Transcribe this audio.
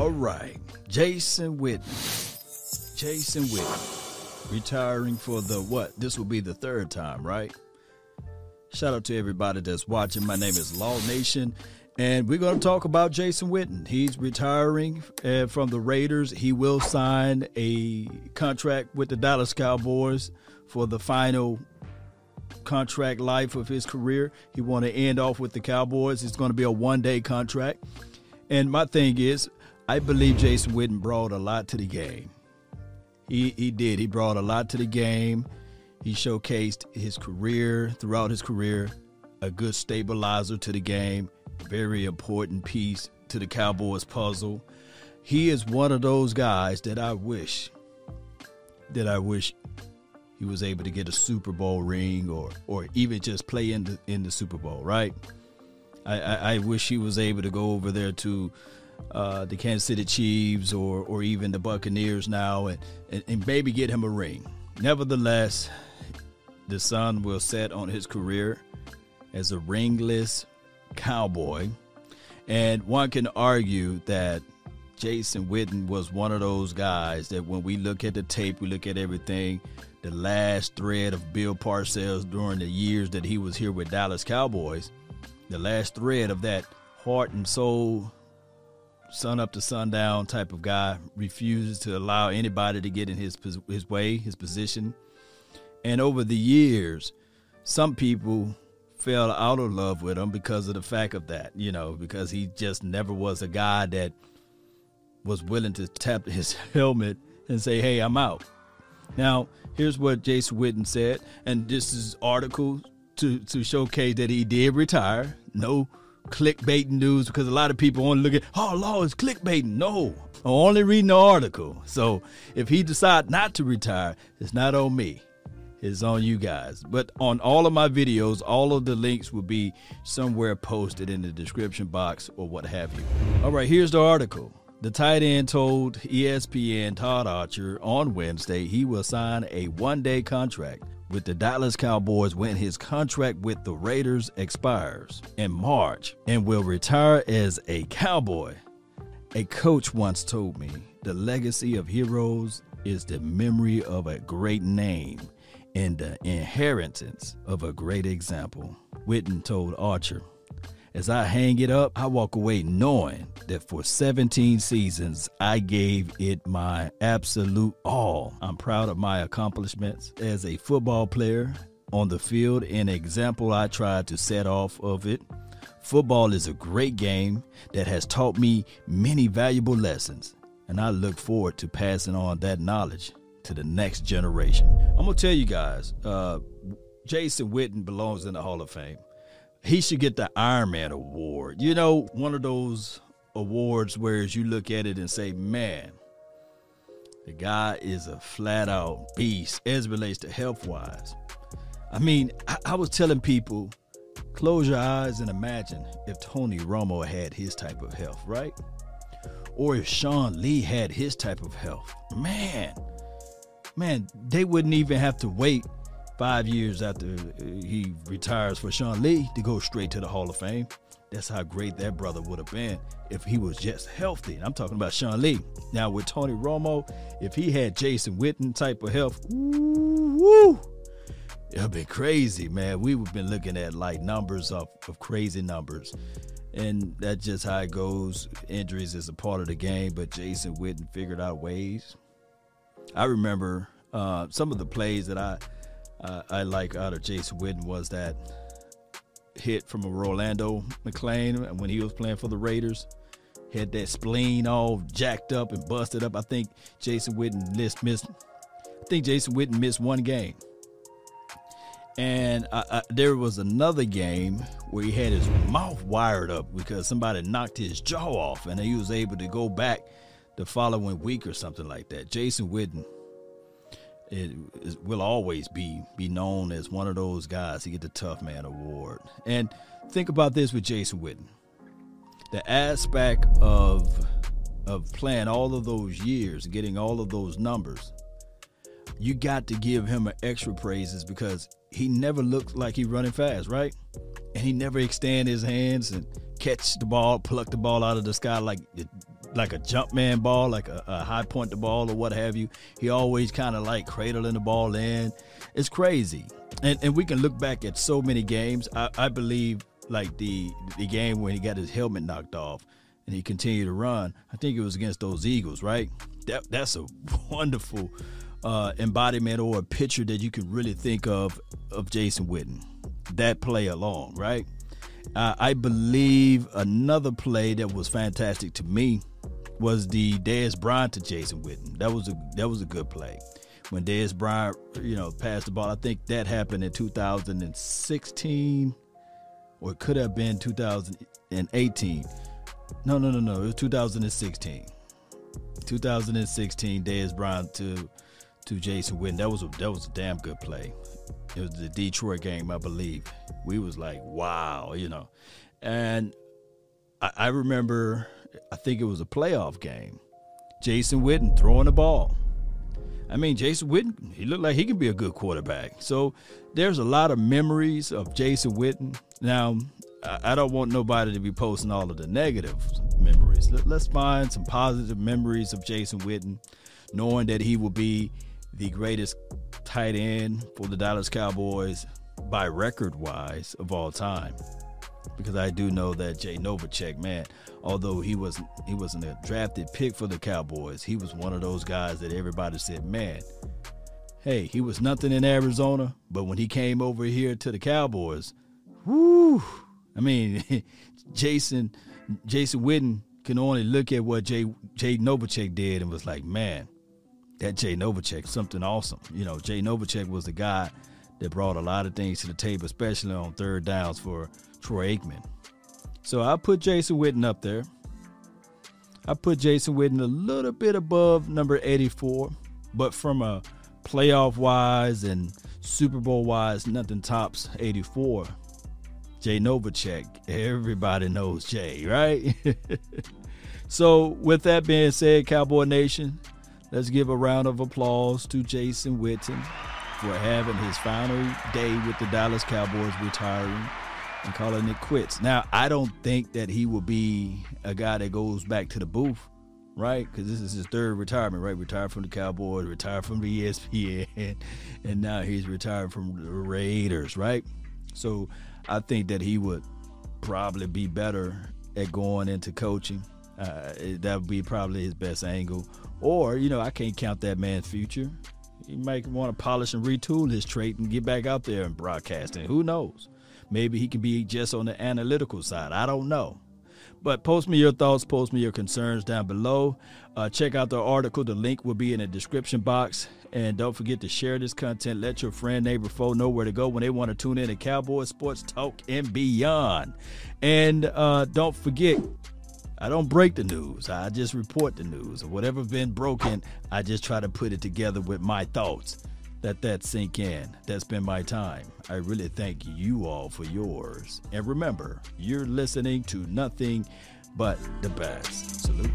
All right, Jason Witten. Jason Witten retiring for the what? This will be the third time, right? Shout out to everybody that's watching. My name is Law Nation, and we're going to talk about Jason Witten. He's retiring uh, from the Raiders. He will sign a contract with the Dallas Cowboys for the final contract life of his career. He want to end off with the Cowboys. It's going to be a one day contract. And my thing is, I believe Jason Witten brought a lot to the game. He he did. He brought a lot to the game. He showcased his career throughout his career, a good stabilizer to the game, very important piece to the Cowboys puzzle. He is one of those guys that I wish that I wish he was able to get a Super Bowl ring or or even just play in the in the Super Bowl, right? I, I, I wish he was able to go over there to uh, the Kansas City Chiefs or or even the Buccaneers now and, and, and maybe get him a ring. Nevertheless, the sun will set on his career as a ringless cowboy. And one can argue that Jason Witten was one of those guys that when we look at the tape, we look at everything, the last thread of Bill Parcells during the years that he was here with Dallas Cowboys, the last thread of that heart and soul, sun up to sundown type of guy, refuses to allow anybody to get in his his way, his position. And over the years, some people fell out of love with him because of the fact of that, you know, because he just never was a guy that was willing to tap his helmet and say, "Hey, I'm out." Now, here's what Jason Witten said, and this is article to to showcase that he did retire. No clickbaiting news because a lot of people only look at, "Oh, law is clickbaiting." No, I'm only reading the article. So if he decide not to retire, it's not on me. It's on you guys. But on all of my videos, all of the links will be somewhere posted in the description box or what have you. All right, here's the article. The tight end told ESPN Todd Archer on Wednesday he will sign a one day contract with the Dallas Cowboys when his contract with the Raiders expires in March and will retire as a Cowboy. A coach once told me the legacy of heroes is the memory of a great name and the inheritance of a great example. Witten told Archer. As I hang it up, I walk away knowing that for 17 seasons, I gave it my absolute all. I'm proud of my accomplishments as a football player on the field, an example I tried to set off of it. Football is a great game that has taught me many valuable lessons, and I look forward to passing on that knowledge to the next generation. I'm gonna tell you guys, uh, Jason Witten belongs in the Hall of Fame. He should get the Iron Man Award. You know, one of those awards where as you look at it and say, man, the guy is a flat out beast as relates to health wise. I mean, I, I was telling people, close your eyes and imagine if Tony Romo had his type of health, right? Or if Sean Lee had his type of health. Man, man, they wouldn't even have to wait five years after he retires for Sean Lee to go straight to the Hall of Fame. That's how great that brother would have been if he was just healthy. I'm talking about Sean Lee. Now with Tony Romo, if he had Jason Witten type of health, woo, it'd be crazy, man. We would have been looking at like numbers of, of crazy numbers. And that's just how it goes. Injuries is a part of the game, but Jason Witten figured out ways. I remember uh, some of the plays that I uh, I like out of Jason Witten was that hit from a Rolando McClain when he was playing for the Raiders. Had that spleen all jacked up and busted up. I think Jason Witten missed, missed I think Jason Witten missed one game. And I, I, there was another game where he had his mouth wired up because somebody knocked his jaw off, and he was able to go back the following week or something like that. Jason Witten it, will always be be known as one of those guys to get the Tough Man Award. And think about this with Jason Witten, the aspect of of playing all of those years, getting all of those numbers. You got to give him an extra praises because he never looked like he running fast, right? And he never extend his hands and catch the ball, pluck the ball out of the sky like like a jump man ball, like a, a high point the ball or what have you. He always kind of like cradling the ball in. It's crazy, and and we can look back at so many games. I, I believe like the the game when he got his helmet knocked off and he continued to run. I think it was against those Eagles, right? That that's a wonderful uh, embodiment or a picture that you could really think of of Jason Witten. That play along, right? Uh, I believe another play that was fantastic to me was the Dez Bryant to Jason Witten. That was a that was a good play. When Dez Bryant, you know, passed the ball, I think that happened in 2016, or it could have been 2018. No, no, no, no. It was 2016. 2016, Dez Bryant to to Jason Witten. That was a that was a damn good play. It was the Detroit game, I believe. We was like, wow, you know. And I, I remember, I think it was a playoff game. Jason Witten throwing the ball. I mean, Jason Witten, he looked like he can be a good quarterback. So there's a lot of memories of Jason Witten. Now, I don't want nobody to be posting all of the negative memories. Let's find some positive memories of Jason Witten, knowing that he will be the greatest tight end for the Dallas Cowboys by record wise of all time. Because I do know that Jay Novacek, man, although he wasn't he wasn't a drafted pick for the Cowboys, he was one of those guys that everybody said, man, hey, he was nothing in Arizona, but when he came over here to the Cowboys, whoo, I mean, Jason Jason Witten can only look at what Jay Jay Novacek did and was like, man, that Jay Novacek, something awesome. You know, Jay Novacek was the guy that brought a lot of things to the table, especially on third downs for Troy Aikman. So I put Jason Witten up there. I put Jason Witten a little bit above number 84, but from a playoff wise and Super Bowl wise, nothing tops 84. Jay Novacek, everybody knows Jay, right? so, with that being said, Cowboy Nation, Let's give a round of applause to Jason Witten for having his final day with the Dallas Cowboys retiring and calling it quits. Now, I don't think that he will be a guy that goes back to the booth, right? Because this is his third retirement, right? Retired from the Cowboys, retired from the ESPN, and now he's retired from the Raiders, right? So I think that he would probably be better at going into coaching. Uh, that would be probably his best angle or, you know, I can't count that man's future. He might want to polish and retool his trait and get back out there and broadcasting. Who knows? Maybe he can be just on the analytical side. I don't know. But post me your thoughts, post me your concerns down below. Uh, check out the article. The link will be in the description box. And don't forget to share this content. Let your friend, neighbor, foe know where to go when they want to tune in to Cowboy Sports Talk and beyond. And uh, don't forget, I don't break the news. I just report the news. Or whatever's been broken, I just try to put it together with my thoughts. Let that sink in. That's been my time. I really thank you all for yours. And remember, you're listening to nothing but the best. Salute.